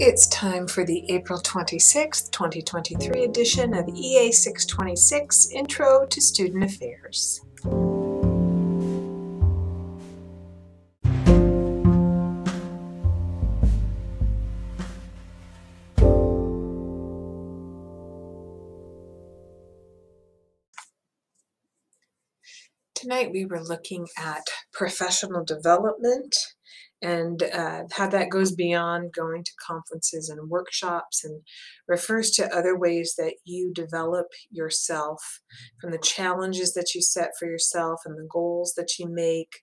It's time for the April 26, 2023 edition of EA 626 Intro to Student Affairs. Tonight we were looking at professional development and uh, how that goes beyond going to conferences and workshops and refers to other ways that you develop yourself from the challenges that you set for yourself and the goals that you make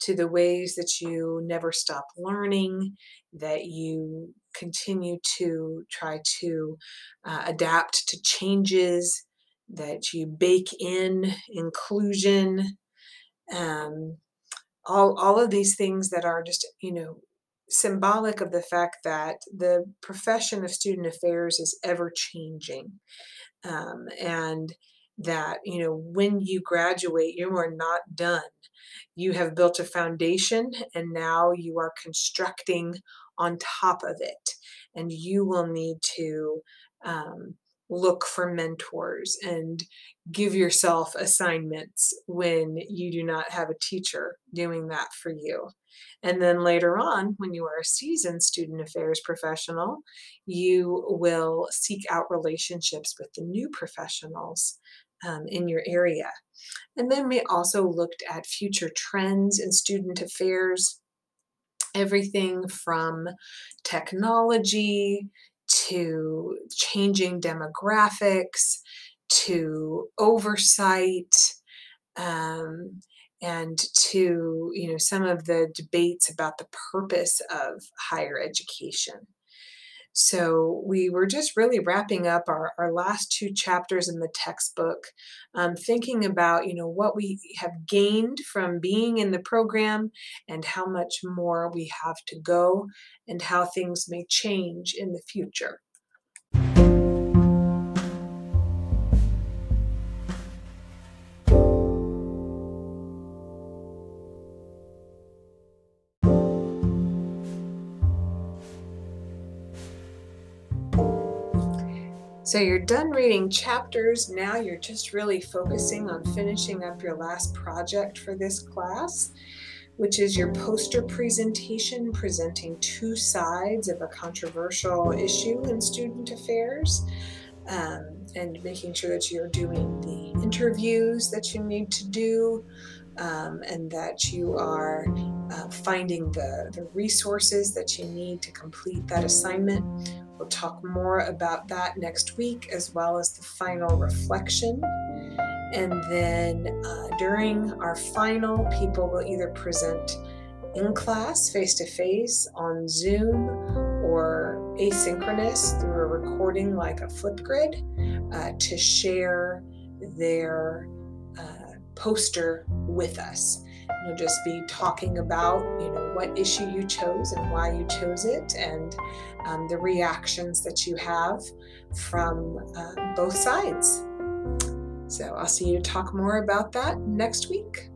to the ways that you never stop learning, that you continue to try to uh, adapt to changes, that you bake in inclusion. Um, all all of these things that are just you know symbolic of the fact that the profession of student affairs is ever changing um, and that you know when you graduate you are not done. You have built a foundation and now you are constructing on top of it and you will need to um, look for mentors and give yourself assignments when you do not have a teacher doing that for you. And then later on, when you are a seasoned student affairs professional, you will seek out relationships with the new professionals um, in your area. And then we also looked at future trends in student affairs, everything from technology to changing demographics, to oversight, um, and to you know some of the debates about the purpose of higher education. So we were just really wrapping up our, our last two chapters in the textbook, um, thinking about, you know, what we have gained from being in the program and how much more we have to go and how things may change in the future. So you're done reading chapters. Now you're just really focusing on finishing up your last project for this class, which is your poster presentation presenting two sides of a controversial issue in student affairs. Um, and making sure that you're doing the interviews that you need to do um, and that you are uh, finding the, the resources that you need to complete that assignment. We'll talk more about that next week, as well as the final reflection. And then uh, during our final, people will either present in class, face to face, on Zoom, or asynchronous through a recording like a Flipgrid uh, to share their poster with us. You'll just be talking about, you know, what issue you chose and why you chose it, and um, the reactions that you have from uh, both sides. So I'll see you to talk more about that next week.